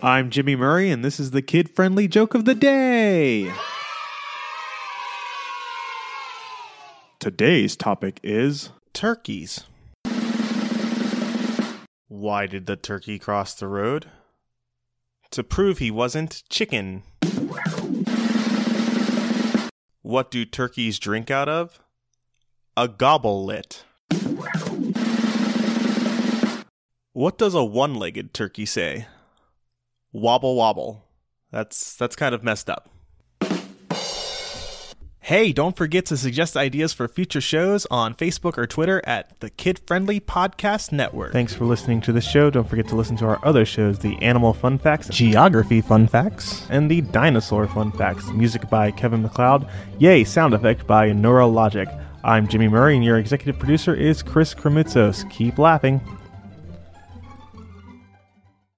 I'm Jimmy Murray, and this is the kid friendly joke of the day. Today's topic is Turkeys. Why did the turkey cross the road? To prove he wasn't chicken. What do turkeys drink out of? A goblet. What does a one-legged turkey say? Wobble wobble. That's that's kind of messed up. Hey, don't forget to suggest ideas for future shows on Facebook or Twitter at the Kid Friendly Podcast Network. Thanks for listening to the show. Don't forget to listen to our other shows the Animal Fun Facts, Geography Fun Facts, and the Dinosaur Fun Facts. Music by Kevin MacLeod. Yay, sound effect by Neurologic. I'm Jimmy Murray, and your executive producer is Chris Kremitzos. Keep laughing.